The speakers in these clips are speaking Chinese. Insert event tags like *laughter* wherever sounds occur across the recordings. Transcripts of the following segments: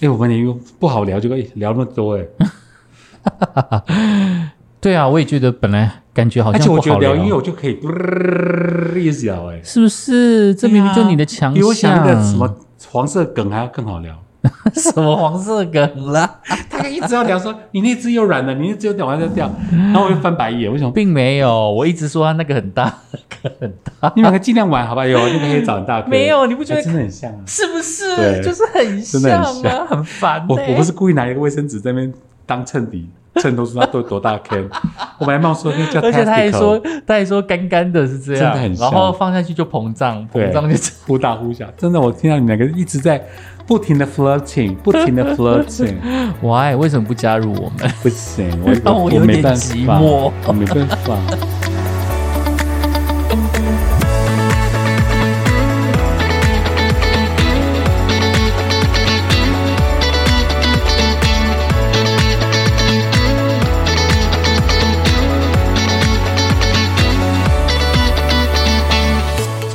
哎，我们又不好聊，就可以聊那么多哎。*laughs* 对啊，我也觉得本来感觉好像我觉得聊音乐我就可以一直聊哎，是不是？这明明就你的强项。比我想的什么黄色梗还要更好聊。*laughs* 什么黄色梗啦？他一直要聊说你那只又软了，你那只又掉完再掉，*laughs* 然后我就翻白眼。为什么？并没有，我一直说他那个很大，那个很大。你们两个尽量玩好吧？有那个可以长大。没有，你不觉得真的很像啊？是不是？就是很像啊，很烦。我我不是故意拿一个卫生纸在那边当衬底。衬托出它多多大坑，*laughs* 我本来冒说那叫，而且他还说，他还说干干的是这样，真的很然后放下去就膨胀，膨胀就忽大忽小。真的，我听到你们两个一直在不停的 flirting，不停的 *laughs* flirting。Why？为什么不加入我们？不行，*laughs* 我我有点寂寞，我没办法。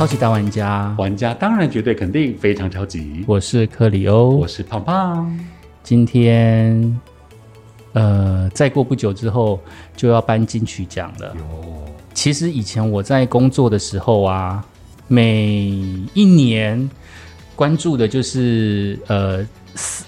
超级大玩家，玩家当然绝对肯定非常超级。我是克里欧，我是胖胖。今天，呃，再过不久之后就要颁金曲奖了。其实以前我在工作的时候啊，每一年关注的就是呃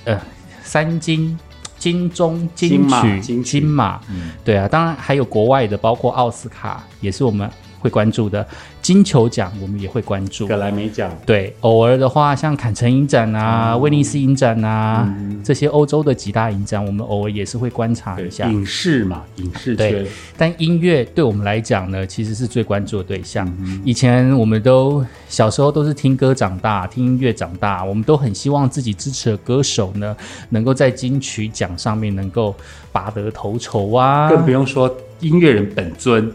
呃三金、金钟、金曲、金马。对啊，当然还有国外的，包括奥斯卡，也是我们会关注的。金球奖我们也会关注，格莱美奖对，偶尔的话像坎城影展啊、威尼斯影展啊这些欧洲的几大影展，我们偶尔也是会观察一下。影视嘛，影视圈。但音乐对我们来讲呢，其实是最关注的对象。以前我们都小时候都是听歌长大，听音乐长大，我们都很希望自己支持的歌手呢，能够在金曲奖上面能够拔得头筹啊。更不用说音乐人本尊。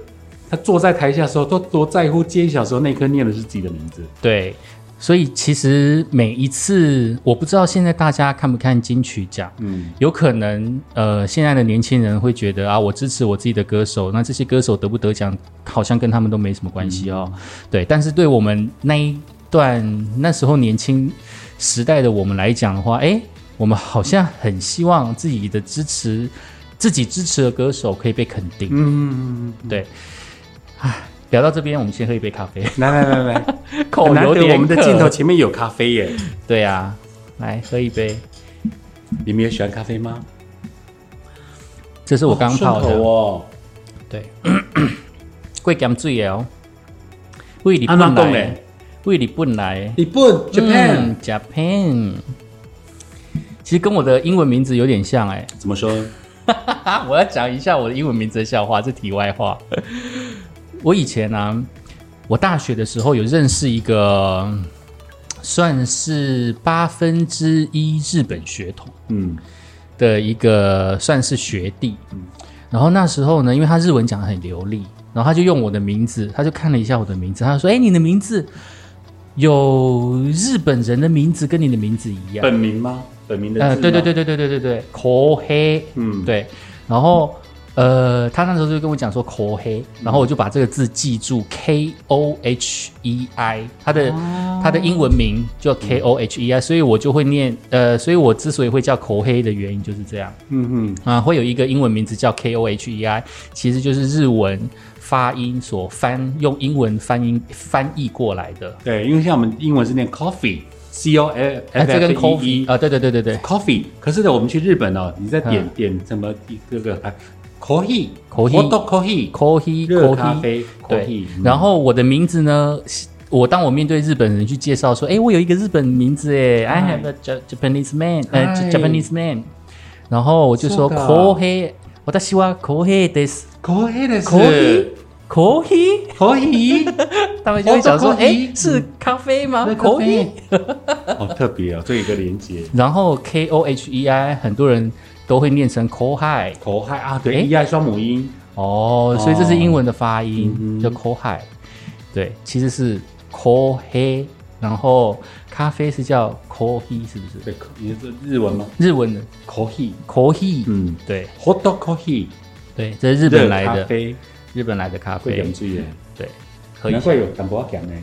他坐在台下的时候，都多在乎揭晓时候那颗念的是自己的名字。对，所以其实每一次，我不知道现在大家看不看金曲奖。嗯，有可能呃，现在的年轻人会觉得啊，我支持我自己的歌手，那这些歌手得不得奖，好像跟他们都没什么关系哦。对，但是对我们那一段那时候年轻时代的我们来讲的话，哎，我们好像很希望自己的支持，自己支持的歌手可以被肯定。嗯，对。唉，聊到这边，我们先喝一杯咖啡。来来来来，*laughs* 口有点我们的镜头前面有咖啡耶。对呀，来喝一杯。你们也喜欢咖啡吗？这是我刚泡的哦。对，*coughs* 贵甘醉哦。为你本来，为你本来，日本 Japan Japan。其实跟我的英文名字有点像哎。怎么说？*laughs* 我要讲一下我的英文名字的笑话，是题外话。我以前呢，我大学的时候有认识一个，算是八分之一日本血统，嗯，的一个算是学弟，嗯，然后那时候呢，因为他日文讲的很流利，然后他就用我的名字，他就看了一下我的名字，他说：“哎，你的名字有日本人的名字，跟你的名字一样，本名吗？本名的？呃，对对对对对对对对，口黑，嗯，对，然后。”呃，他那时候就跟我讲说口黑，然后我就把这个字记住 K O H E I，他的他的英文名叫 K O H E I，所以我就会念呃，所以我之所以会叫口黑的原因就是这样，嗯嗯啊，会有一个英文名字叫 K O H E I，其实就是日文发音所翻用英文翻译翻译过来的。对，因为像我们英文是念 coffee，C O L F F E 啊，对对对对对，coffee。可是呢，我们去日本哦，你在点点什么这个啊？可以，可以，我都可以，可以，热咖啡，对。然后我的名字呢？我当我面对日本人去介绍说：“哎，我有一个日本名字哎，I have a Japanese man，呃，Japanese man。”然后我就说：“可以，我的希望可以的是，可以的是，可以，可以，可以。”他们就会想说：“哎，是咖啡吗？可以。”好特别哦，这一个连接。*laughs* 然后 K O H E I，很多人。都会念成 hi 啊，对，e i 双母音。哦，所以这是英文的发音，叫 hi，对，其实是 he，然后咖啡是叫 coffee，是不是？对，你是日文吗？日文的。coffee，coffee，嗯，对，hot coffee，对，这是日本来的。咖啡，日本来的咖啡，对，难怪有淡薄讲呢，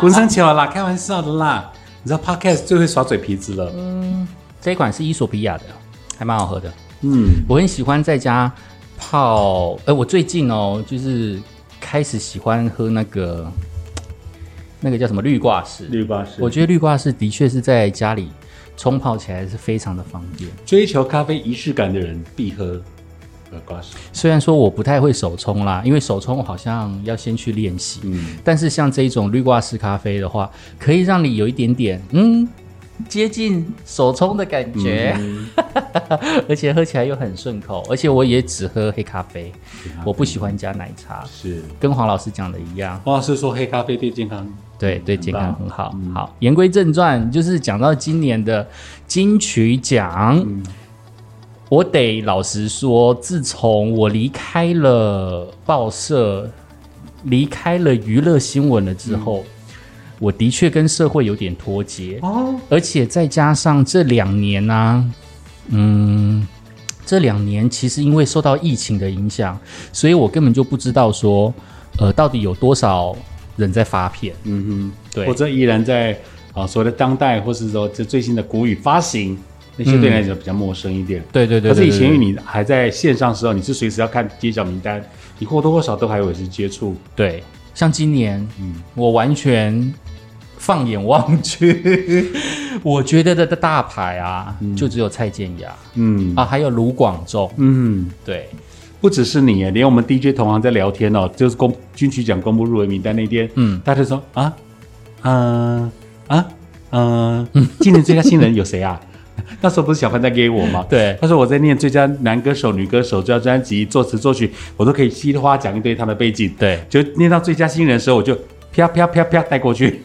不生气了啦，开玩笑的啦，你知道 podcast 最会耍嘴皮子了，嗯。这一款是伊索比亚的，还蛮好喝的。嗯，我很喜欢在家泡，呃，我最近哦，就是开始喜欢喝那个那个叫什么绿挂式。绿挂式。我觉得绿挂式的确是在家里冲泡起来是非常的方便。追求咖啡仪式感的人必喝绿挂式。虽然说我不太会手冲啦，因为手冲好像要先去练习。嗯，但是像这一种绿挂式咖啡的话，可以让你有一点点嗯接近手冲的感觉，嗯 *laughs* 而且喝起来又很顺口。而且我也只喝黑咖啡，咖啡我不喜欢加奶茶，是。跟黄老师讲的一样。黄老师说黑咖啡对健康对对，健康很好。嗯好，言归正传，就是讲到今年的金曲奖，嗯我得老实说，自从我离开了报社，离开了娱乐新闻了之后，我的确跟社会有点脱节，哦，而且再加上这两年呢、嗯。这两年其实因为受到疫情的影响，所以我根本就不知道说，呃，到底有多少人在发片。嗯哼，对或者依然在啊所谓的当代，或是说这最新的古语发行，那些对你来讲比较陌生一点。对对对可是以前你还在线上的时候，你是随时要看揭晓名单，你或多或少都还有一些接触。对，像今年嗯，我完全放眼望去，*laughs* 我觉得的的大牌啊，就只有蔡健雅。嗯。啊，还有卢广仲。嗯，对，不只是你耶，连我们 DJ 同行在聊天哦，就是公金曲奖公布入围名单那天，嗯，大家就说啊，嗯啊？嗯，今年最佳新人有谁啊？*laughs* 那时候不是小潘在给我吗？对。他说我在念最佳男歌手、女歌手、最佳专辑、作词作曲，我都可以稀里哗啦讲一堆他的背景。对，就念到最佳新人的时候，我就啪啪啪啪带过去。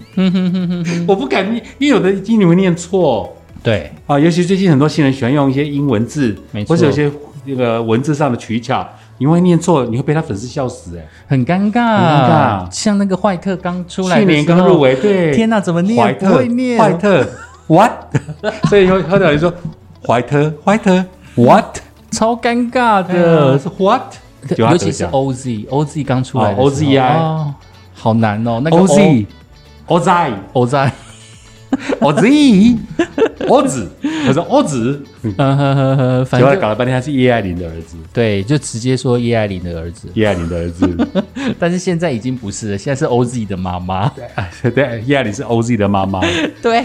我不敢念，因为有的英文会念错。对，啊。尤其最近很多新人喜欢用一些英文字，没错。或者有些那个文字上的取巧，你会念错，你会被他粉丝笑死哎、很尴尬，很尴尬。像那个坏特刚出来，去年刚入，围，对，天哪，怎么怀念？会念，怀特，what？*laughs* 所以以后后来就说怀特，怀特，what？超尴尬呃，的，是 what？尤其是得奖 OZ，OZ 刚出来 OZ 啊。哦好难哦，那个 OZ。*laughs* Oz OZ，Oz Oz，我说 Oz，呵呵呵呵，反正结果搞了半天他是叶爱玲的儿子，对，就直接说叶爱玲的儿子，叶爱玲的儿子，*laughs* 但是现在已经不是了，现在是 OZ 的妈妈。对对，叶爱玲是 OZ 的妈妈，*laughs* 对，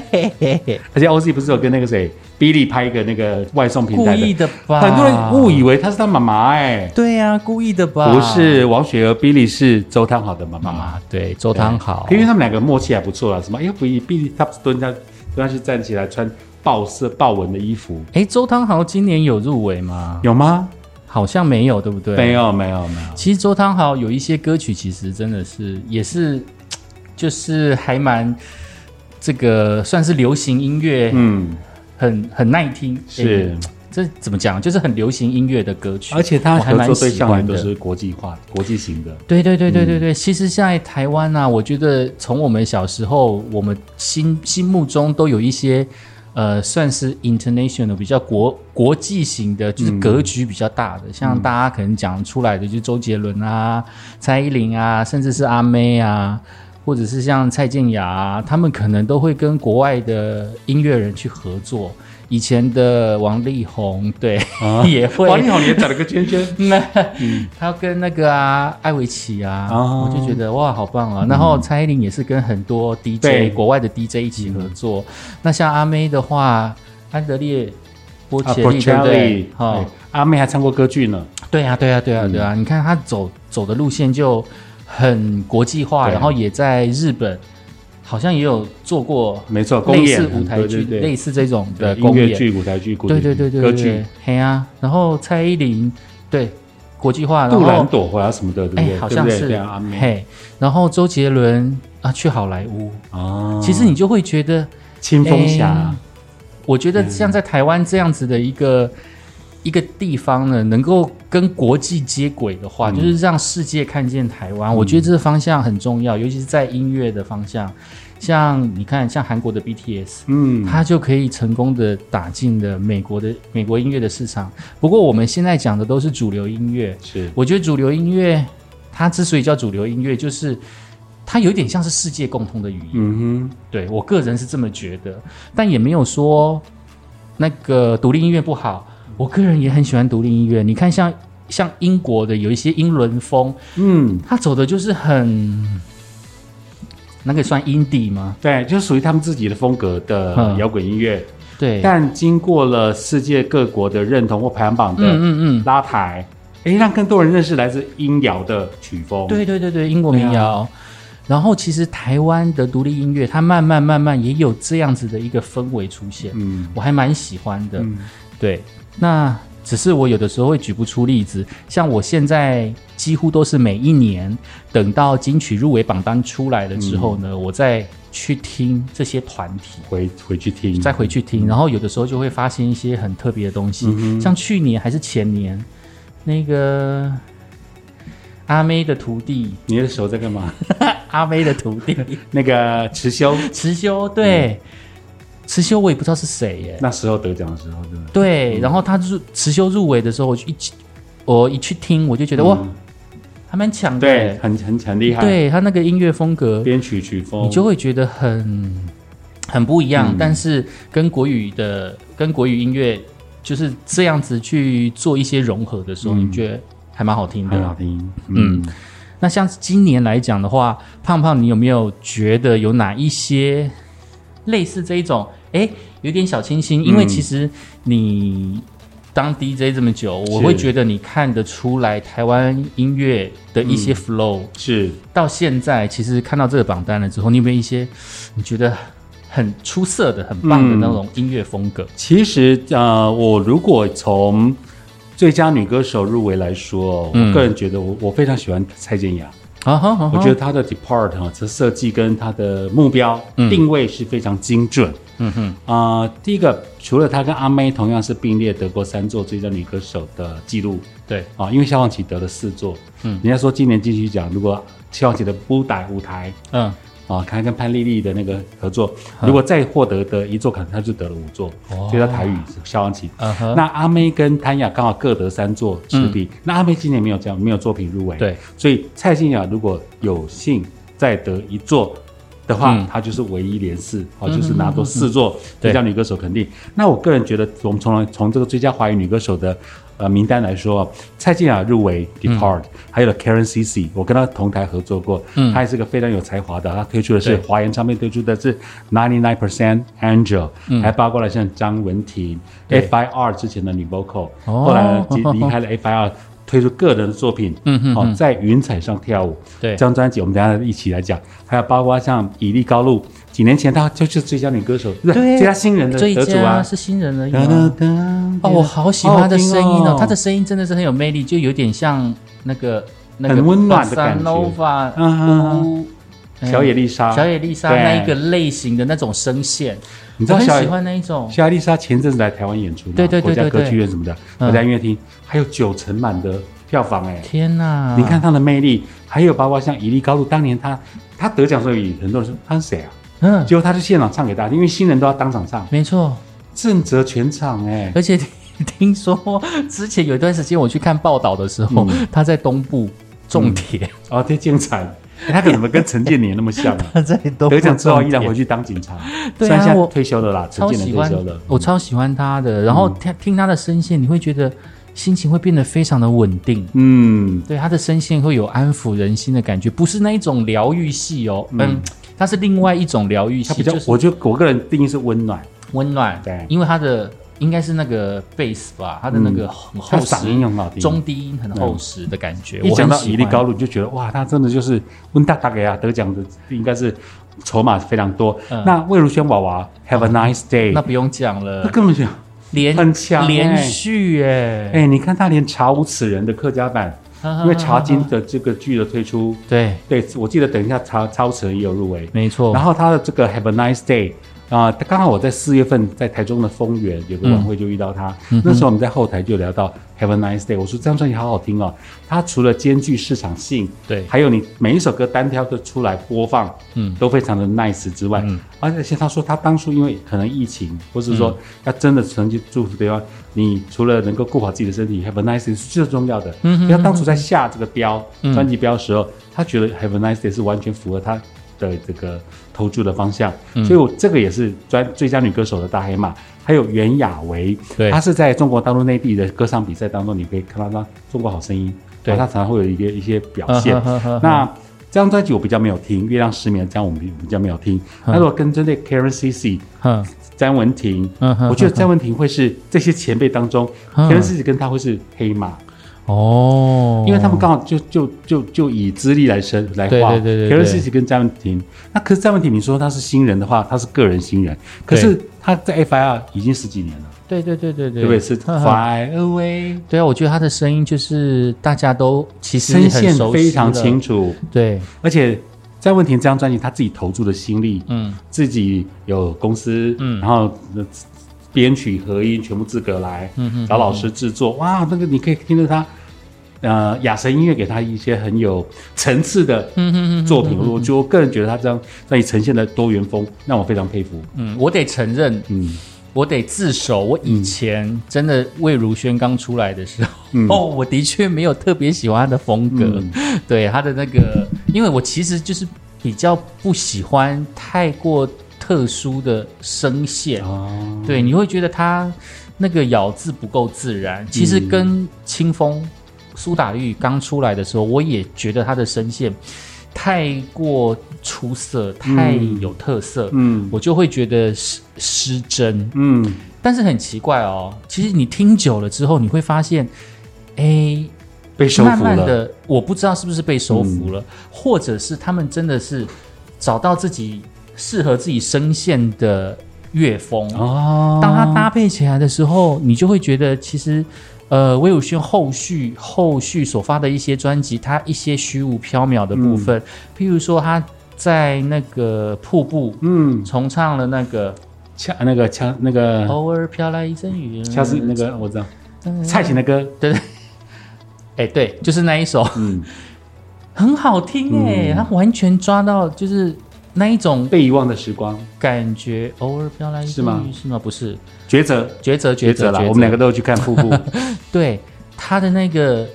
而且 OZ 不是有跟那个谁 Billy 拍一个那个外送平台故意的吧？很多人误以为她是他妈妈哎，对呀、故意的吧？不是王雪儿，Billy 是周汤豪的妈妈。对，周汤豪，因为他们两个默契还不错啊，什么哎不一 Billy 他不是蹲下蹲下去站起来穿豹色豹纹的衣服，哎，周汤豪今年有入围吗？有吗？好像没有，对不对？没。有没有没有，其实周汤豪有一些歌曲，其实真的是也是，*tsk* 就是还蛮这个算是流行音乐，嗯很很耐听。是诶，这怎么讲？就是很流行音乐的歌曲，而且他我还蛮合作对喜欢的。象也都是国际化、国际型的。对对对对对对，其实在台湾啊，我觉得从我们小时候，我们心心目中都有一些呃，算是 international 比较国国际型的，就是格局比较大的，像大家可能讲出来的，就是周杰伦啊、蔡依林啊，甚至是阿妹啊。或者是像蔡健雅、啊，他们可能都会跟国外的音乐人去合作。以前的王力宏，对，啊 *laughs* 也会。王力宏也转了个圈圈，*laughs* 那他跟那个啊艾维奇啊，哦我就觉得哇好棒啊！然后蔡依林也是跟很多 DJ 国外的 DJ 一起合作。那像阿妹的话，安德烈波啊切利对不对？哈哈，，阿妹还唱过歌剧呢。对啊对啊对啊对嗯啊！你看他走走的路线就很国际化，对。啊然后也在日本好像也有做过没错，公类演似舞台剧，对对对。类似这种的。音乐剧、舞台剧、古典对对对对歌剧对对，，嘿啊！然后蔡依林对国际化，然后杜兰朵或者什么的，对不哎好像是。嘿，然后周杰伦啊去好莱坞，哦，其实你就会觉得，清风侠。哎我觉得像在台湾这样子的一个、一个地方呢，能够跟国际接轨的话，嗯就是让世界看见台湾。我觉得这个方向很重要，尤其是在音乐的方向。像你看，像韩国的 BTS，嗯，它就可以成功的打进了美国的美国音乐的市场。不过我们现在讲的都是主流音乐，是我觉得主流音乐它之所以叫主流音乐，就是它有点像是世界共通的语言。嗯哼对我个人是这么觉得，但也没有说那个独立音乐不好，我个人也很喜欢独立音乐。你看像像英国的有一些英伦风，嗯，他走的就是很那个算 indie 吗？对，就是属于他们自己的风格的嗯摇滚音乐，对，但经过了世界各国的认同或排行榜嗯的嗯嗯，拉抬，哎、让更多人认识来自音摇的曲风。对对对对，英国民谣。然后其实台湾的独立音乐，它慢慢慢慢也有这样子的一个氛围出现，嗯我还蛮喜欢的。嗯对，那只是我有的时候会举不出例子，像我现在几乎都是每一年等到金曲入围榜单出来了之后呢，嗯。我再去听这些团体。回回去听，再回去听，然后有的时候就会发现一些很特别的东西，嗯像去年还是前年，那个阿妹的徒弟，你的手在干嘛？*laughs* 阿妹的徒弟。*laughs* 那个池修？池修，对，池修我也不知道是谁耶，那时候得奖的时候，对。吧？对，然后他入辞修入围的时候，我就一起我一去听，我就觉得、哇，嗯还蛮强的。对，很很很厉害，，对他那个音乐风格，编曲曲风，你就会觉得很很不一样，嗯。但是跟国语的跟国语音乐就是这样子去做一些融合的时候，嗯。你觉得还蛮好听的。很好的。听，嗯。那像今年来讲的话，胖胖，你有没有觉得有哪一些类似这一种，哎，有点小清新？因为嗯其实你当 DJ 这么久，我会觉得你看得出来台湾音乐的一些 flow。是到现在，其实看到这个榜单了之后，你有没有一些你觉得很出色的、很棒的那种音乐风格？其实呃，我如果从最佳女歌手入围来说，嗯我个人觉得我我非常喜欢蔡健雅，啊哈，我觉得她的 Depart 哈，这设计跟她的目标嗯。定位是非常精准。嗯哼，啊、第一个，除了她跟阿妹同样是并列德国三座最佳女歌手的记录对，啊，因为萧煌奇得了四座，嗯。人家说今年继续讲如果萧煌奇的不打舞台嗯，啊，看跟潘丽丽的那个合作，嗯。如果再获得的一座，可能他就得了五座，哦。所以他台语是萧煌奇。嗯，那阿妹跟谭雅刚好各得三座持比，那阿妹今年没有这样没有作品入围，，嗯对，所以蔡健雅如果有幸再得一座的话，嗯。她就是唯一连四，哦，就是拿到四座最佳女歌手肯定。那我个人觉得，我们从从这个最佳华语女歌手的呃名单来说，蔡健雅入围 Depart，、还有了 Karen CC，我跟她同台合作过，嗯。她也是个非常有才华的，她推出的是华研唱片推出的是 Ninety Nine Percent Angel，、嗯。还包括了像张文婷对。FIR 之前的女 vocal，、哦。后来呢离离开了 FIR。推出个人的作品，哦，嗯哼嗯在云彩上跳舞，对。这张专辑我们等一下一起来讲。还有包括像以利高露，几年前他就是最佳女歌手，不是对最佳新人的最得主啊。是新人而已哒哒哒哦，我好喜欢他的声音哦，他的声音真的是很有魅力，就有点像那个那个很温暖的感觉。嗯嗯嗯小野丽莎，小野丽莎那一个类型的那种声线，你知道小野我很喜欢那一种。小野丽莎前阵子来台湾演出嘛，对对对国家歌对。对剧院什么的，嗯。国家音乐厅还有九成满的票房哎、天哪！你看她的魅力，还有包括像伊利高露，当年她她得奖所以很多人说她是谁啊？嗯，结果他是现场唱给大家听，因为新人都要当场唱，没错，震泽全场哎、而且听说之前有一段时间我去看报道的时候，嗯。他在东部种田，哦，这精彩。*laughs* 哎他怎么跟陈建年那么像啊？*laughs* 他在东部得奖之后依然回去当警察，对啊我退休了啦，陈建年超喜欢退休了。，我超喜欢他的。然后听听他的声线，你会觉得心情会变得非常的稳定。嗯，对他的声线会有安抚人心的感觉，不是那一种疗愈系哦，嗯，它是另外一种疗愈系，他比较就，是我觉得我个人定义是温暖，温暖。对因为他的应该是那个 bass 吧，他的那个很厚实，嗓音很好听。中低音很厚实的感觉。一讲到以利高露，你就觉得哇，他真的就是温大大给啊，得奖的应该是筹码非常多。嗯那魏如萱娃娃 Have a nice day，、那不用讲了那，根本就连很强欸连续哎，哎、你看他连《查无此人》的客家版，因为《茶经》的这个剧的推出，对，对我记得等一下查查无此人也有入围。没错。然后他的这个 Have a nice day 啊、刚好我在四月份在台中的丰原有个晚会就遇到他，嗯。那时候我们在后台就聊到 Have a nice day，我说这张专辑好好听哦，它除了兼具市场性，对。还有你每一首歌单挑的出来播放，嗯。都非常的 nice 之外，嗯。而且他说他当初因为可能疫情，或是说他真的曾经祝福对方，你除了能够顾好自己的身体，Have a nice day 是最重要的。嗯他当初在下这个标嗯。专辑标的时候，他觉得 Have a nice day 是完全符合他的这个投注的方向，嗯所以我这个也是专最佳女歌手的大黑马。还有袁娅维，对她是在中国大陆内地的歌唱比赛当中，你可以看到她《中国好声音》，对她常常会有一些一些表现。那这张专辑我比较没有听，《月亮失眠》这样我们比较没有听。那如果跟针对 Karen CC、哼詹文婷，嗯我觉得詹文婷会是这些前辈当中嗯，Karen CC 跟她会是黑马。哦，因为他们刚好就就就就以资历来生来对画，对对对。对 C 跟詹文婷，那可是詹文婷，你说他是新人的话，他是个人新人，可是他在 FIR 已经十几年了，对对对对对，对不对？是 Fly Away，对啊，我觉得他的声音就是大家都其实声很线非常清楚，对，而且詹文婷这张专辑他自己投注的心力，嗯。自己有公司，嗯。然后呃编曲合音全部自个来，嗯嗯找老师制作，哇，那个你可以听着他。呃，雅神音乐给他一些很有层次的嗯嗯嗯作品，我就个人觉得他这样让你呈现的多元风，让我非常佩服。嗯，我得承认，嗯，我得自首，我以前真的魏如萱刚出来的时候，嗯。哦，我的确没有特别喜欢她的风格，对她的那个，因为我其实就是比较不喜欢太过特殊的声线，哦，对，你会觉得他那个咬字不够自然。其实跟清风、苏打绿刚出来的时候，我也觉得他的声线太过出色，太有特色，嗯我就会觉得失失真。嗯，但是很奇怪哦，其实你听久了之后，你会发现，哎，被收服了。慢慢的，我不知道是不是被收服了，或者是他们真的是找到自己适合自己声线的乐风。哦，当它搭配起来的时候，你就会觉得其实。呃，魏如萱后续后续所发的一些专辑，它一些虚无缥缈的部分，譬如说他在那个瀑布嗯，重唱了那个恰那个恰那个。偶尔飘来一阵雨，恰是那个我知道嗯蔡琴的歌，对对，*laughs* 哎，对，就是那一首，嗯，*laughs* 很好听哎，嗯。它完全抓到就是那一种被遗忘的时光，感觉。偶尔飘来一阵是吗，是吗？不是，抉择。抉择，抉择抉择啦，我们两个都有去看瀑布，*laughs* 对他的那个，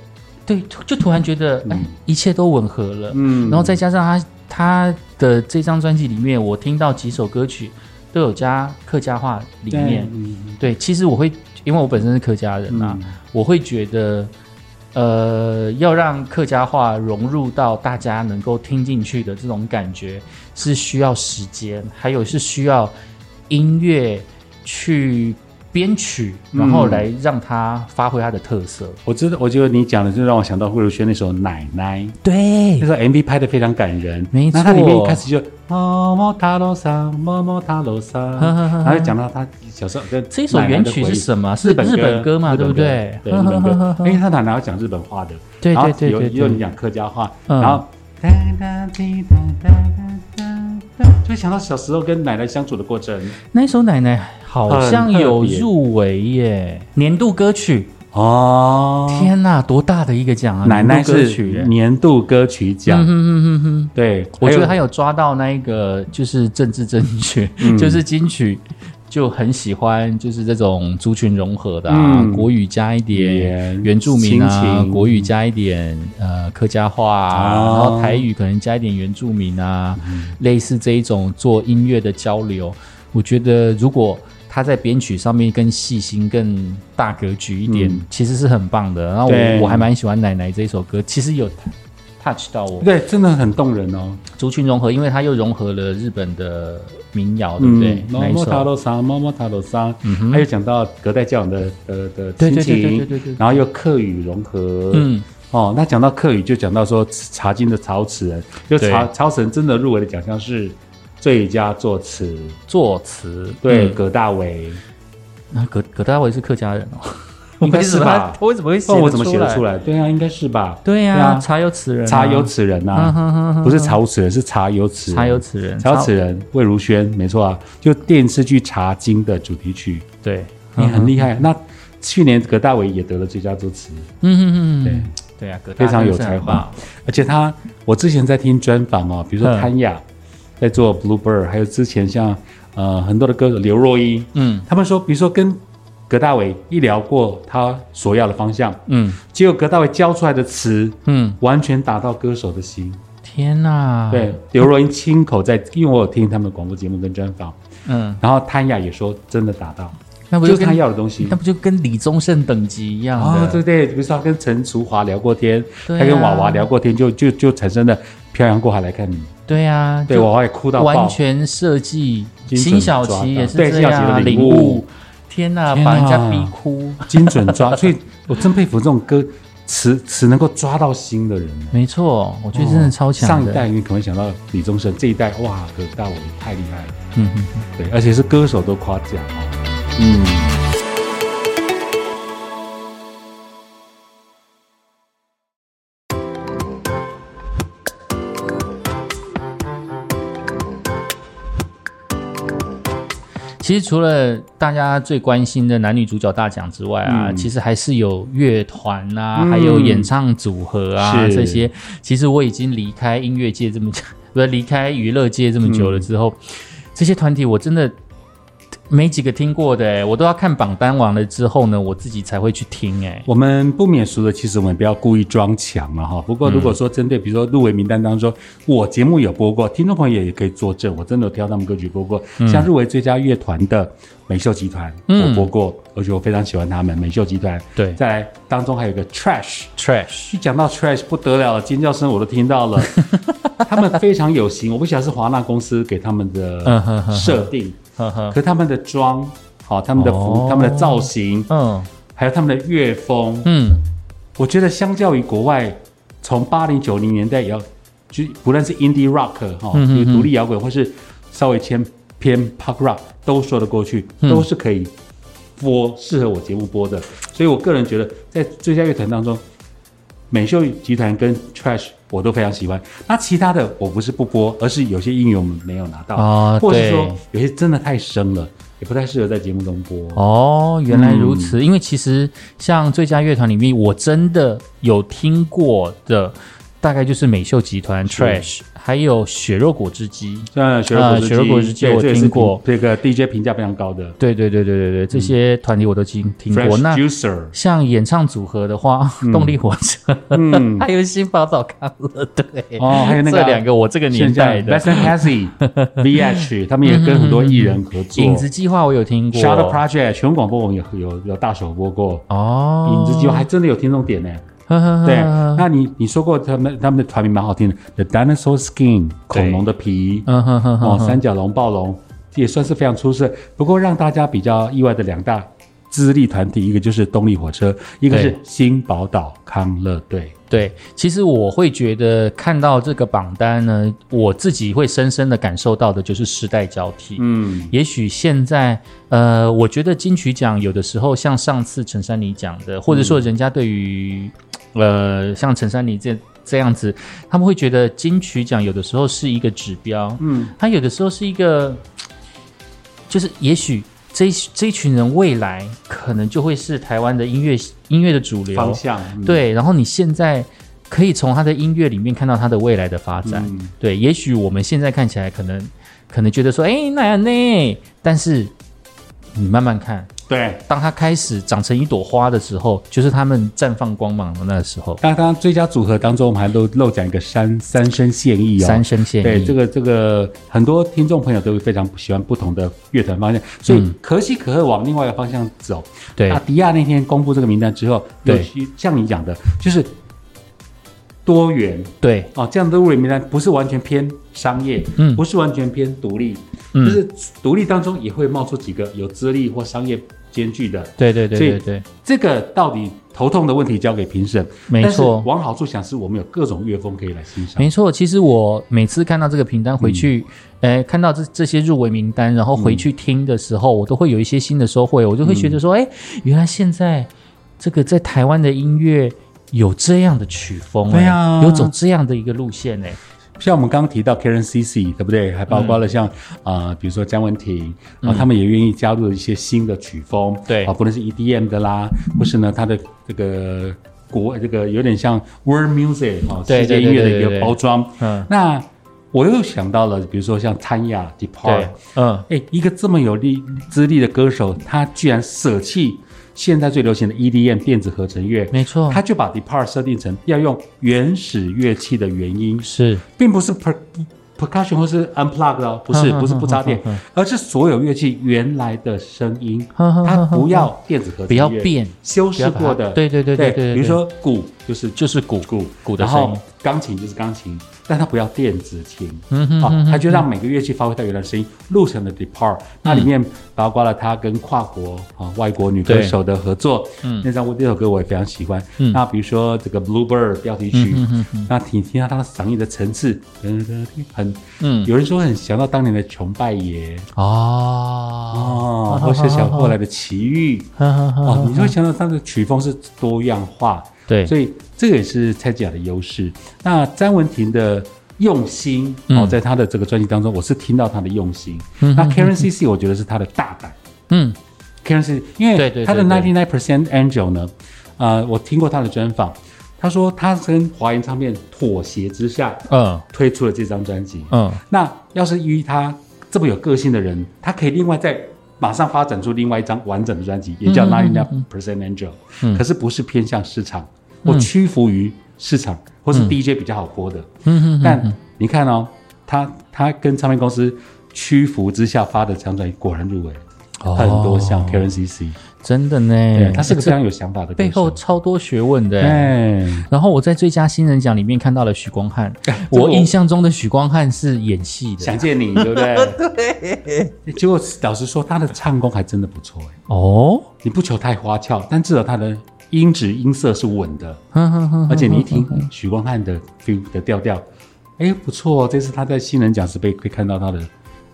对，就突然觉得哎，一切都吻合了。嗯，然后再加上他他的这张专辑里面，我听到几首歌曲都有加客家话里对面。嗯。对，其实我会，因为我本身是客家人啊，嗯。我会觉得，呃，要让客家话融入到大家能够听进去的这种感觉，是需要时间，还有是需要音乐去编曲，然后嗯。来让它发挥它的特色。我知道，我觉得你讲的就让我想到魏如萱那首《奶奶》，对。那，首 MV 拍的非常感人，没错那它里面一开始就么么塔楼上，么么塔楼上，*laughs* 然后就讲到他小时候跟这首原曲是什么？是日本歌嘛，对不对？对，日本歌，*laughs* 因为他奶奶要讲日本话的，对对对对对。有有你讲客家话，嗯。然后哒哒滴哒哒哒哒哒，就会想到小时候跟奶奶相处的过程那首奶奶好像有入围耶，年度歌曲。哦。天呐，多大的一个奖啊！奶奶歌是曲，年度歌曲奖，嗯哼哼哼哼。对，我觉得他有抓到那一个就是政治正确，嗯 *laughs* 就是金曲就很喜欢就是这种族群融合的啊，嗯。国语加一点原住民啊国语加一点呃客家话啊，哦。然后台语可能加一点原住民啊，类似这一种做音乐的交流，我觉得如果。他在编曲上面更细心、更大格局一点，嗯。其实是很棒的。然后我我还蛮喜欢奶奶这一首歌，其实有 touch 到我。对，真的很动人哦。族群融合，因为它又融合了日本的民谣，对不对？么那一首，么塔楼上，么么塔罗桑，嗯哼。还有讲到隔代教养的的的亲对对对对对情，对对，然后又客语融合，嗯，哦，那讲到客语就讲到说茶经的曹词人，就对。曹曹神真的入围的奖项是最佳作词，作词对，嗯。葛大为，那葛葛大为是客家人哦，*laughs* 应该是吧？他为什么会写哦，我怎么写得出来？对啊，应该是吧？对呀、茶有此人、啊，茶有此人嗯呐，*laughs* 不是茶无此人，是茶有此人。茶有此人，茶有此人，魏如萱，没错啊，就电视剧《茶经》的主题曲，对，你很厉害。那去年葛大为也得了最佳作词，嗯嗯嗯，对，对啊，非常有才华，而且他，我之前在听专访哦，比如说嗯潘雅在做 Bluebird，还有之前像呃很多的歌手刘若英，嗯。他们说，比如说跟葛大伟一聊过他所要的方向，嗯结果葛大伟教出来的词嗯，完全打到歌手的心，天哪！对，刘若英亲口在，因为我有听他们的广播节目跟专访，嗯，然后潘雅也说真的打到，那不就是他跟要的东西那。不就跟李宗盛等级一样哦，的？对对，比如说他跟陈淑华聊过天，啊他跟娃娃聊过天，就就就产生了漂洋过海来看你。对啊，对，娃娃也哭到完。全设计。辛晓琪也是对这样啊，辛天啊，把人家逼哭。精准抓，所以我真佩服这种歌词词能够抓到心的人。没错，我觉得真的超强的。上一代你可能想到李宗盛，这一代哇，葛大为太厉害了。嗯嗯，对，而且是歌手都夸奖哦。嗯，其实除了大家最关心的男女主角大奖之外啊，嗯。其实还是有乐团啊，嗯。还有演唱组合啊这些。其实我已经离开音乐界这么久，*laughs* 不是离开娱乐界这么久了之后，这些团体我真的没几个听过的、欸，我都要看榜单完了之后呢，我自己才会去听、欸。我们不免俗的，其实我们不要故意装强了哈。不过如果说针对，比如说入围名单当中，我节目有播过，听众朋友也可以作证，我真的有挑他们歌曲播过。像入围最佳乐团的美秀集团，嗯我播过，而且我非常喜欢他们美秀集团。对再来当中还有一个 Trash。，Trash，一讲到 Trash 不得了了，尖叫声我都听到了。*laughs* 他们非常有型，我不晓得是华纳公司给他们嗯的哼哼设定，呵呵，可他们的妆，好，他们的服哦，他们的造型，嗯。还有他们的乐风，嗯，我觉得相较于国外，从八零九零年代也要，就不论是 indie rock 哈、嗯哼就独立摇滚，或是稍微偏偏 pop rock，都说得过去，嗯。都是可以播适合我节目播的。所以我个人觉得，在最佳乐团当中，美秀集团跟 Trash 我都非常喜欢。那其他的我不是不播，而是有些音乐我们没有拿到，哦或者是说有些真的太深了，也不太适合在节目中播。哦，原来如嗯此。因为其实像最佳乐团里面，我真的有听过的，大概就是美秀集团、Trash，还有血肉果汁机。像雪肉啊果汁机，雪肉果汁机我听过这个 DJ 评价非常高的。对对对对对对，这些团体我都听听过。那像演唱组合的话，动力火车，嗯，*laughs* 还有新宝岛康乐队。哦，还有那个这两个我这个年代的 *laughs* v e s t n Hazy、VH，他们也跟很多艺人合作。影子计划我有听过。Shadow Project 全国广播我们有有有大首播过。哦，影子计划还真的有听众点呢。*laughs* 对，*laughs* 那你你说过他们他们的团名蛮好听的，The Dinosaur Skin 恐龙的皮，*laughs* 哦，三角龙、暴龙也算是非常出色。不过让大家比较意外的两大资历团体，一个就是动力火车，一个是新宝岛康乐队。对，其实我会觉得看到这个榜单呢，我自己会深深的感受到的就是时代交替。嗯，也许现在，呃，我觉得金曲奖有的时候像上次陈珊妮讲的，或者说人家对于，呃，像陈珊妮这这样子，他们会觉得金曲奖有的时候是一个指标，嗯，它有的时候是一个，就是也许这这一群人未来可能就会是台湾的音乐音乐的主流方向。嗯，对，然后你现在可以从他的音乐里面看到他的未来的发展。嗯对，也许我们现在看起来可能可能觉得说，哎，那样呢？但是你慢慢看，对。当它开始长成一朵花的时候，就是他们绽放光芒的那时候。刚刚最佳组合当中，我们还漏漏讲一个三三生现役哦。三生现役，对这个这个，很多听众朋友都会非常喜欢不同的乐团方向，所以嗯可喜可贺往另外一个方向走。对阿迪亚那天公布这个名单之后，对像你讲的，就是多元对，哦，这样的入围名单不是完全偏商业，嗯不是完全偏独立，嗯就是独立当中也会冒出几个有资历或商业兼具的。对对对对对，这个到底头痛的问题交给评审，没错。往好处想，是我们有各种乐风可以来欣赏。没错，其实我每次看到这个名单回去，嗯呃，看到这这些入围名单，然后回去听的时候，我都会有一些新的收获。我就会觉得说，哎、原来现在这个在台湾的音乐有这样的曲风、对啊。哎有走这样的一个路线、哎，像我们刚刚提到 Karen CC，对不对？还包括了像啊、呃比如说姜文婷啊、他们也愿意加入一些新的曲风，对。啊，不论是 EDM 的啦，或是呢，他的这个国这个有点像 World Music 啊、对世界音乐的一个包装。嗯，那我又想到了，比如说像潘雅 Depart，对，嗯，哎，一个这么有力资历的歌手，他居然舍弃现在最流行的 EDM 电子合成乐，没错，他就把 Depart 设定成要用原始乐器的原因，是。并不是 per percussion 或是 unplugged 哦，不是不是不插电而是所有乐器原来的声音，它不要电子合成不要变，修饰过的，对对对对对对。比如说鼓就是就是鼓鼓鼓的声音，钢琴就是钢琴，但它不要电子琴，嗯哼啊，它就让每个乐器发挥它原来的声音，录成了 Depart。那里面包括了他跟跨国啊外国女歌手的合作，嗯。那张这首歌我也非常喜欢。嗯。那比如说这个 Bluebird 标题曲，嗯那听听到他的嗓音的层次，嗯，很嗯。有人说很想到当年的琼拜爷哦。哦，或是想后来的奇遇哦哦，你就会想到他的曲风是多样化，对，所以这个也是蔡健雅的优势。那詹文婷的用心嗯哦，在她的这个专辑当中，我是听到她的用心。嗯那 Karen CC 我觉得是她的大胆。嗯 Karen CC 因为她的对 Ninety Nine Percent Angel 呢，呃，我听过她的专访，她说她跟华研唱片妥协之下嗯推出了这张专辑。嗯那要是于他这么有个性的人，他可以另外再马上发展出另外一张完整的专辑，也叫嗯 Ninety Nine Percent Angel，、嗯。可是不是偏向市场或屈服于市场，或是 DJ 比较好播的。嗯哼但你看哦，他他跟唱片公司屈服之下发的这张专辑，果然入围、哦。很多像 Karen CC，真的呢，，他是个非常有想法的歌背后。超多学问的。哎，然后我在最佳新人奖里面看到了许光汉，*laughs* 我我印象中的许光汉是演戏的想见你，对不对？对。*laughs* 结果老实说，他的唱功还真的不错哎。哦，你不求太花俏，但至少他的音质音色是稳的，哼哼哼而且你一听许光汉的 feel 的调调，哎，不错哦。这次他在新人奖是被可以看到他的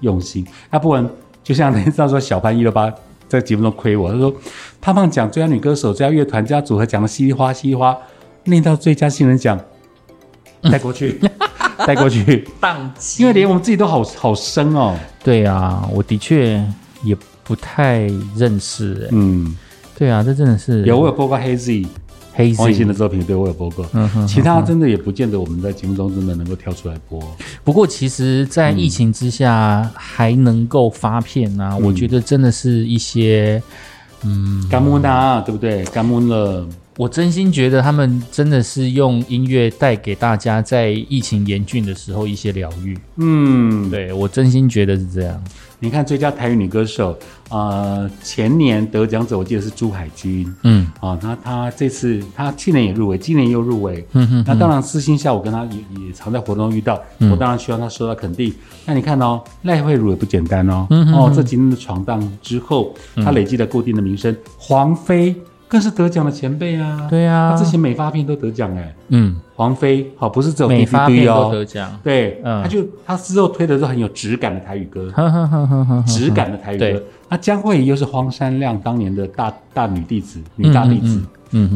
用心。那不然，就像那时候小潘一六八在节目中亏我，他说胖胖讲最佳女歌手、最佳乐团、最佳组合讲的稀里哗稀里哗，念到最佳新人奖带过去，带过去，*laughs* 宕机因为连我们自己都好好生哦。对啊，我的确也不太认识哎。嗯，对啊，这真的是。有我有播过 Hazy 黑黄以欣的。作品，对我有播过。嗯哼其他真的也不见得我们在节目中真的能够挑出来播。不过其实，在疫情之下还能够发片啊，我觉得真的是一些，嗯，甘木呐对不对？甘木了，我真心觉得他们真的是用音乐带给大家在疫情严峻的时候一些疗愈。嗯，对我真心觉得是这样。你看最佳台语女歌手，呃，前年得奖者我记得是朱海军嗯啊，那她这次她去年也入围，今年又入围。哼哼，那当然，私心下我跟她也也常在活动中遇到，嗯我当然希望她受到肯定。那你看哦，赖慧茹也不简单哦，嗯哼哦，这几年的闯荡之后，她累积了固定的名声，黄飞更是得奖的前辈啊。对啊。他之前美发片都得奖哎，嗯，黄飞好不是只有美发片都哦，得奖。对，嗯。他就他之后推的都很有质感的台语歌，呵呵呵呵呵，质感的台语歌。那江慧仪又是荒山亮当年的大大女弟子，女大弟子。嗯嗯，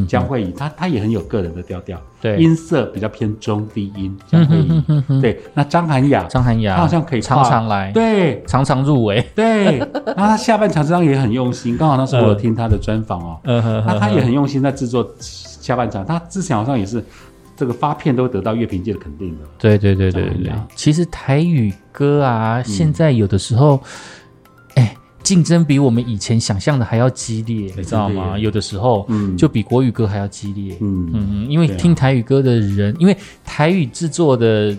江慧仪，她她也很有个人的调调，对音色比较偏中低音。江慧仪，对，那张涵雅，张涵雅她好像可以常常来，对常常入围。对，然后她下半场这张也很用心，*laughs* 刚好那时候我有听她的专访哦，那她也很用心在制作下半场，她之前好像也是这个发片都会得到乐评界的肯定的。对对对对对其实台语歌啊，现在有的时候，哎、竞争比我们以前想象的还要激烈，你知道吗？有的时候，嗯就比国语歌还要激烈。嗯嗯，因为听台语歌的人，因为台语制作的，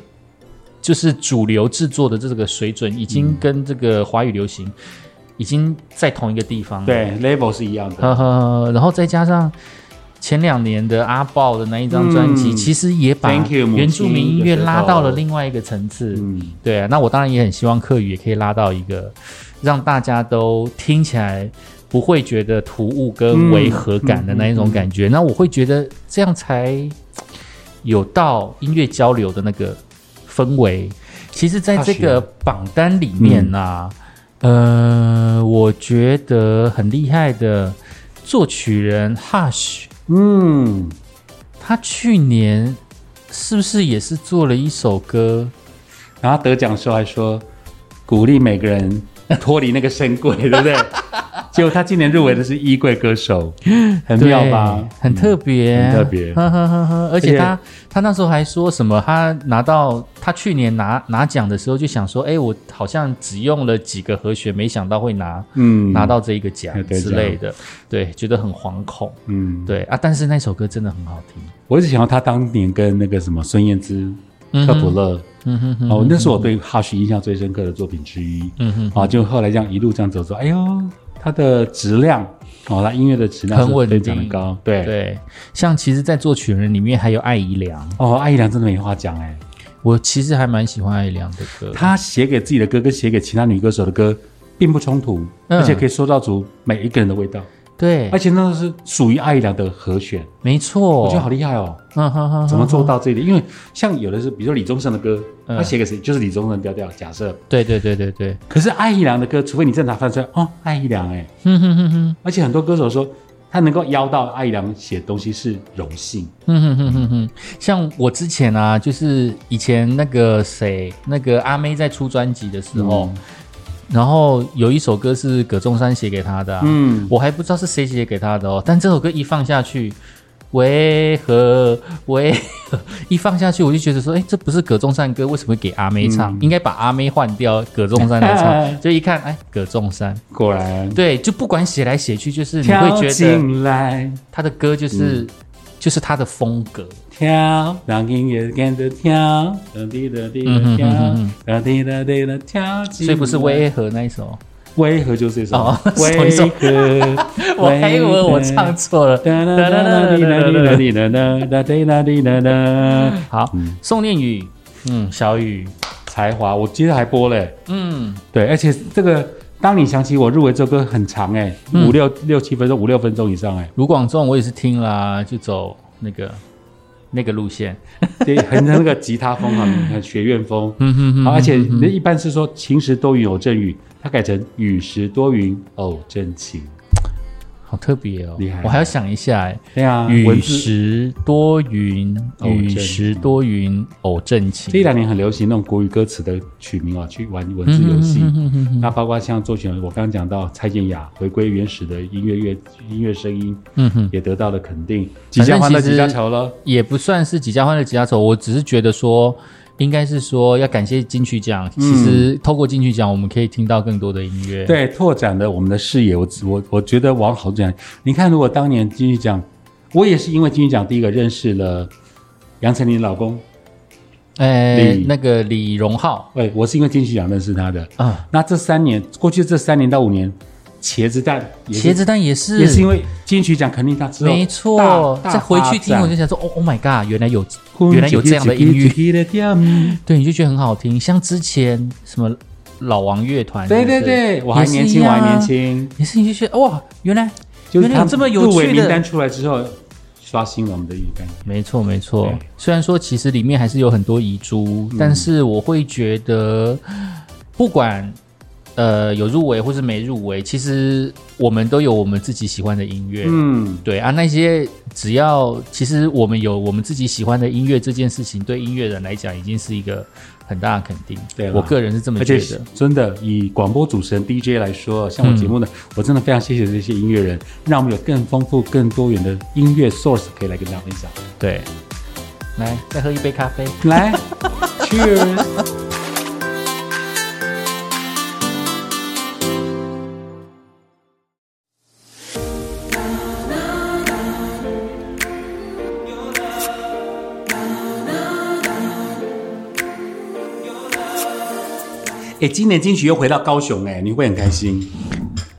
就是主流制作的这个水准，已经跟这个华语流行已经在同一个地方了。对，level 是一样的。呵呵，然后再加上前两年的阿豹的那一张专辑，嗯其实也把原住民音乐拉到了另外一个层次。嗯，对啊，那我当然也很希望客语也可以拉到一个让大家都听起来不会觉得突兀跟违和感的那一种感觉。那我会觉得这样才有到音乐交流的那个氛围。其实，在这个榜单里面呢、呃，我觉得很厉害的作曲人 Hush，嗯，他去年是不是也是做了一首歌？然后得奖的时候还说鼓励每个人 *laughs* 脱离那个深柜，对不对？*laughs* 结果他今年入围的是衣柜歌手，很妙吧？很特别，很特别呵呵呵呵。而且他他那时候还说什么？他拿到他去年拿拿奖的时候就想说，哎，我好像只用了几个和弦，没想到会拿嗯，拿到这一个奖之类的，对，觉得很惶恐。嗯，对啊，但是那首歌真的很好听。我一直想要他当年跟那个什么孙燕姿、克普勒，嗯哼哼，哦，那是我对 Hush 印象最深刻的作品之一。嗯哼，啊，就后来这样一路这样走走，哎呦，它的质量哦，它音乐的质量很稳是非常的高，对。对，像其实，在作曲人里面还有艾怡良，哦，艾怡良真的没话讲哎，我其实还蛮喜欢艾怡良的歌。他写给自己的歌跟写给其他女歌手的歌并不冲突，嗯而且可以塑造出每一个人的味道，对。而，且那都是属于艾怡良的和弦，没错，我觉得好厉害哦，嗯哼哼，怎么做到？到这一点？因为像有的是，比如说李宗盛的歌，嗯。他写给谁？就是李宗盛调调，假设，对对对对对，可是艾怡良的歌，除非你正常翻出来，哦，艾怡良哎，哼哼哼哼。而且很多歌手说他能够邀到艾怡良写东西是荣幸。哼哼哼哼哼，像我之前啊，就是以前那个谁，那个阿妹在出专辑的时候，嗯然后有一首歌是葛仲山写给他的、啊，嗯，我还不知道是谁写给他的哦，但这首歌一放下去。为何为何一放下去，我就觉得说，哎，这不是葛仲山歌，为什么会给阿妹唱？嗯应该把阿妹换掉，葛仲山来唱。*laughs* 就一看，哎，葛仲山，果然对，就不管写来写去，就是你会觉得，他的歌就是、嗯就是他的风格。跳，让音乐跟着跳，哒滴哒滴嗯哼的跳哒滴哒滴哒跳。所以不是为何那一首，为何就是这首哦？为何？我还以为我唱错了。哒哒哒哒滴哒滴哒滴哒哒哒滴哒滴哒哒。好，宋念宇，嗯，小雨，才华，我记得还播嘞。嗯，对，而且这个当你想起我入围这首歌很长哎，嗯五六六七分钟，五六分钟以上哎，卢广仲我也是听啦，就走那个那个路线。*laughs* 对，很那个吉他风啊，*laughs* 很学院风。嗯哼哼好，而且那一般是说晴时多云偶阵雨，它改成雨时多云偶阵晴。好特别哦厉害，我还要想一下哎。对啊，雨时多云，偶雨阵时多云偶正晴。这一两年很流行那种国语歌词的取名啊，去玩文字游戏。那包括像作曲人，我刚刚讲到蔡健雅回归原始的音乐乐音乐声音，嗯哼，也得到了肯定。几家欢乐几家愁了。也不算是几家欢乐几家愁，我只是觉得说，应该是说要感谢金曲奖。其实透过金曲奖，我们可以听到更多的音乐。，对，拓展了我们的视野。我我我觉得往好处讲，你看，如果当年金曲奖，我也是因为金曲奖第一个认识了杨丞琳老公，呃李，那个李荣浩对，我是因为金曲奖认识他的。啊，那这三年，过去这三年到五年，茄子蛋也茄子蛋也是，也是因为金曲奖肯定他之后没错。大再回去听，我就想说，哦，Oh my god，原来有，原来有这样的音乐，*laughs* 对，你就觉得很好听。像之前什么老王乐团，对对对，我还年轻，我还年轻，也是你就觉得哇，原来原来有这么有趣的名单出来之后，刷新了我们的预感觉。没错，没错。虽然说其实里面还是有很多遗珠，但是我会觉得，不管呃有入围或是没入围，其实我们都有我们自己喜欢的音乐。嗯，对啊，那些只要其实我们有我们自己喜欢的音乐这件事情，对音乐人来讲已经是一个很大的肯定。对我个人是这么觉得。真的以广播主持人 DJ 来说，像我节目呢，我真的非常谢谢这些音乐人，让我们有更丰富、更多元的音乐 source 可以来跟大家分享。对，来再喝一杯咖啡。来，Cheers！哎，今年金曲又回到高雄，哎，你会很开心？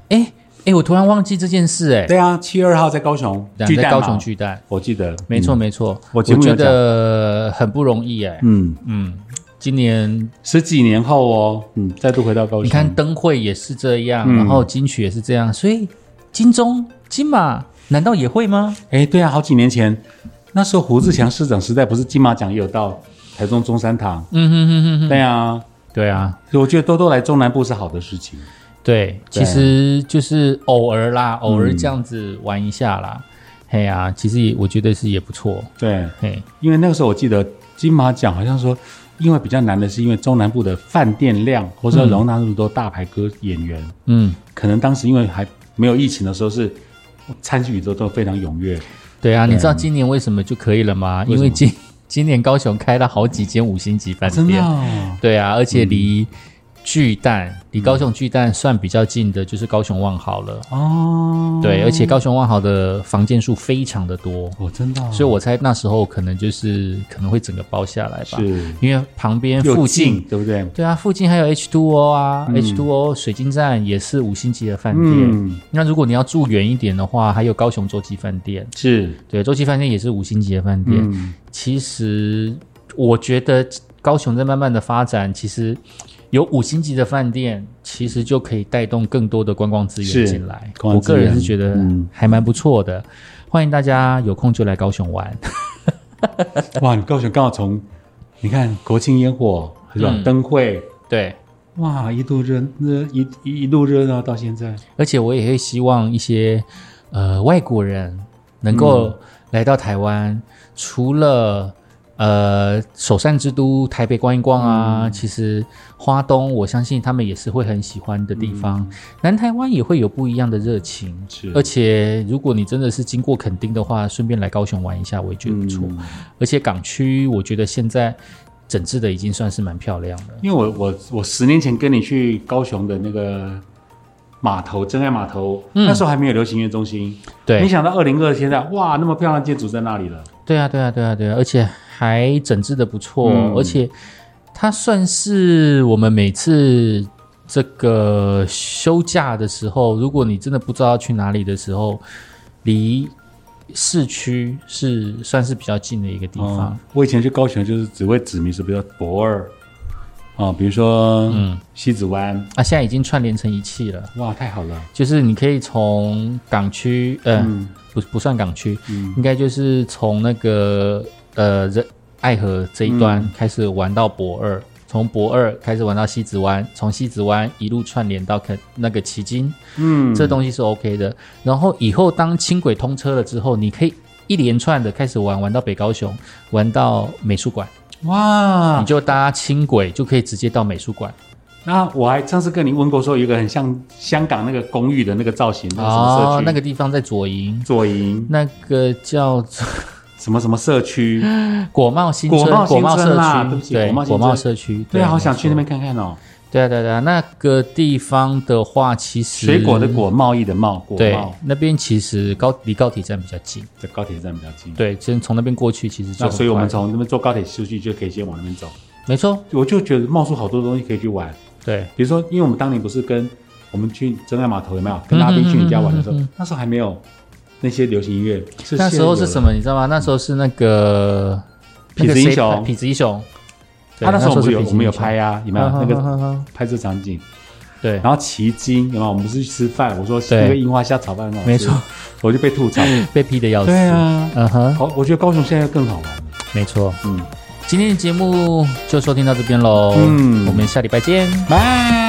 哎哎，我突然忘记这件事哎、对啊，七月二号在高雄，巨蛋嘛。在高雄巨蛋。我记得，没错，嗯，没错，我觉得很不容易哎。嗯，嗯，今年十几年后哦，嗯，再度回到高雄，你看灯会也是这样，嗯。然后金曲也是这样，所以金钟、金马难道也会吗？哎，对啊，好几年前，那时候胡志强市长时代，不是金马奖也有到台中中山堂？嗯哼哼哼哼，对啊，对啊，所以我觉得多多来中南部是好的事情。对，其实就是偶尔啦，偶尔这样子玩一下啦。嘿呀、其实也我觉得是也不错。对，嘿，因为那个时候我记得金马奖好像说，因为比较难的是因为中南部的饭店量或者说容纳那么多大牌歌演员，嗯，可能当时因为还没有疫情的时候是参与都都非常踊跃。对啊，对你知道今年为什么就可以了吗？为因为今今年高雄开了好几间五星级饭店。哦对啊，而且离巨蛋、离高雄巨蛋算比较近的，就是高雄万豪了。哦，对，而且高雄万豪的房间数非常的多，哦，真的哦，所以我猜那时候可能就是可能会整个包下来吧。是因为旁边附近近，对不对？对啊，附近还有 H Two O 啊、嗯 h 2 o 水晶站也是五星级的饭店。嗯，那如果你要住远一点的话，还有高雄洲际饭店，是，对，洲际饭店也是五星级的饭店。嗯，其实我觉得高雄在慢慢的发展，其实有五星级的饭店，其实就可以带动更多的观光资源是进来。我个人是觉得嗯还蛮不错的，欢迎大家有空就来高雄玩。*laughs* 哇，你高雄刚好从你看国庆烟火是吧？嗯灯会，对，哇，一路热热一一一路热闹到现在，而且我也会希望一些呃外国人能够来到台湾，除了呃首善之都台北逛一逛啊，其实花东我相信他们也是会很喜欢的地方。南台湾也会有不一样的热情，是。而且如果你真的是经过垦丁的话，顺便来高雄玩一下，我也觉得不错。嗯。而且港区我觉得现在整治的已经算是蛮漂亮了。因为我我我十年前跟你去高雄的那个码头真爱码头，嗯。那时候还没有流行音乐中心，对。没对，想到二零二现在哇，那么漂亮的建筑在那里了，对啊，对啊，对啊，对啊，而且还整治的不错，嗯。而且它算是我们每次这个休假的时候，如果你真的不知道要去哪里的时候，离市区是算是比较近的一个地方。哦我以前去高雄就是只会指名是比如说博二啊，比如说嗯。西子湾，啊，现在已经串联成一气了，哇，太好了，就是你可以从港区，呃，嗯。不不算港区，嗯。应该就是从那个呃人爱河这一端嗯。开始玩到博二，从博二开始玩到西子湾，从西子湾一路串联到肯那个旗津，嗯，这东西是 OK 的。然后以后当轻轨通车了之后，你可以一连串的开始玩，玩到北高雄，玩到美术馆，哇。你，就搭轻轨就可以直接到美术馆。那我还上次跟你问过，说有一个很像香港那个公寓的那个造型，那个什么社区，那个地方在左营，左营。那个叫做什么什么社区，*gasps* 果贸新村，果贸社区，对不起，果贸社区，对啊，好想去那没边看看哦。错。对啊，对啊，对啊，那个地方的话，其实水果的果，贸易的贸，果对贸，那边其实高离高铁站比较近，在高铁站比较近。对，其实从那边过去其实就那所以我们从那边坐高铁出去就可以先往那边走。没错，我就觉得冒出好多东西可以去玩，对，比如说，因为我们当年不是跟我们去真爱码头有没有？跟阿斌去你家玩的时候那时候还没有那些流行音乐，是那时候是什么？你知道吗？那时候是那个痞子英雄痞子英雄。对他那时候我们是有我们有拍呀，有没有那个个？拍摄场景？对，然后奇经有没有？我们不是去吃饭，我说对那个樱花虾炒饭很好吃，没错，我就被吐槽。*laughs* 被批的要死。对，啊，嗯哼，好，我觉得高雄现在更好玩。没错。嗯，今天的节目就收听到这边喽。嗯我们下礼拜见。拜。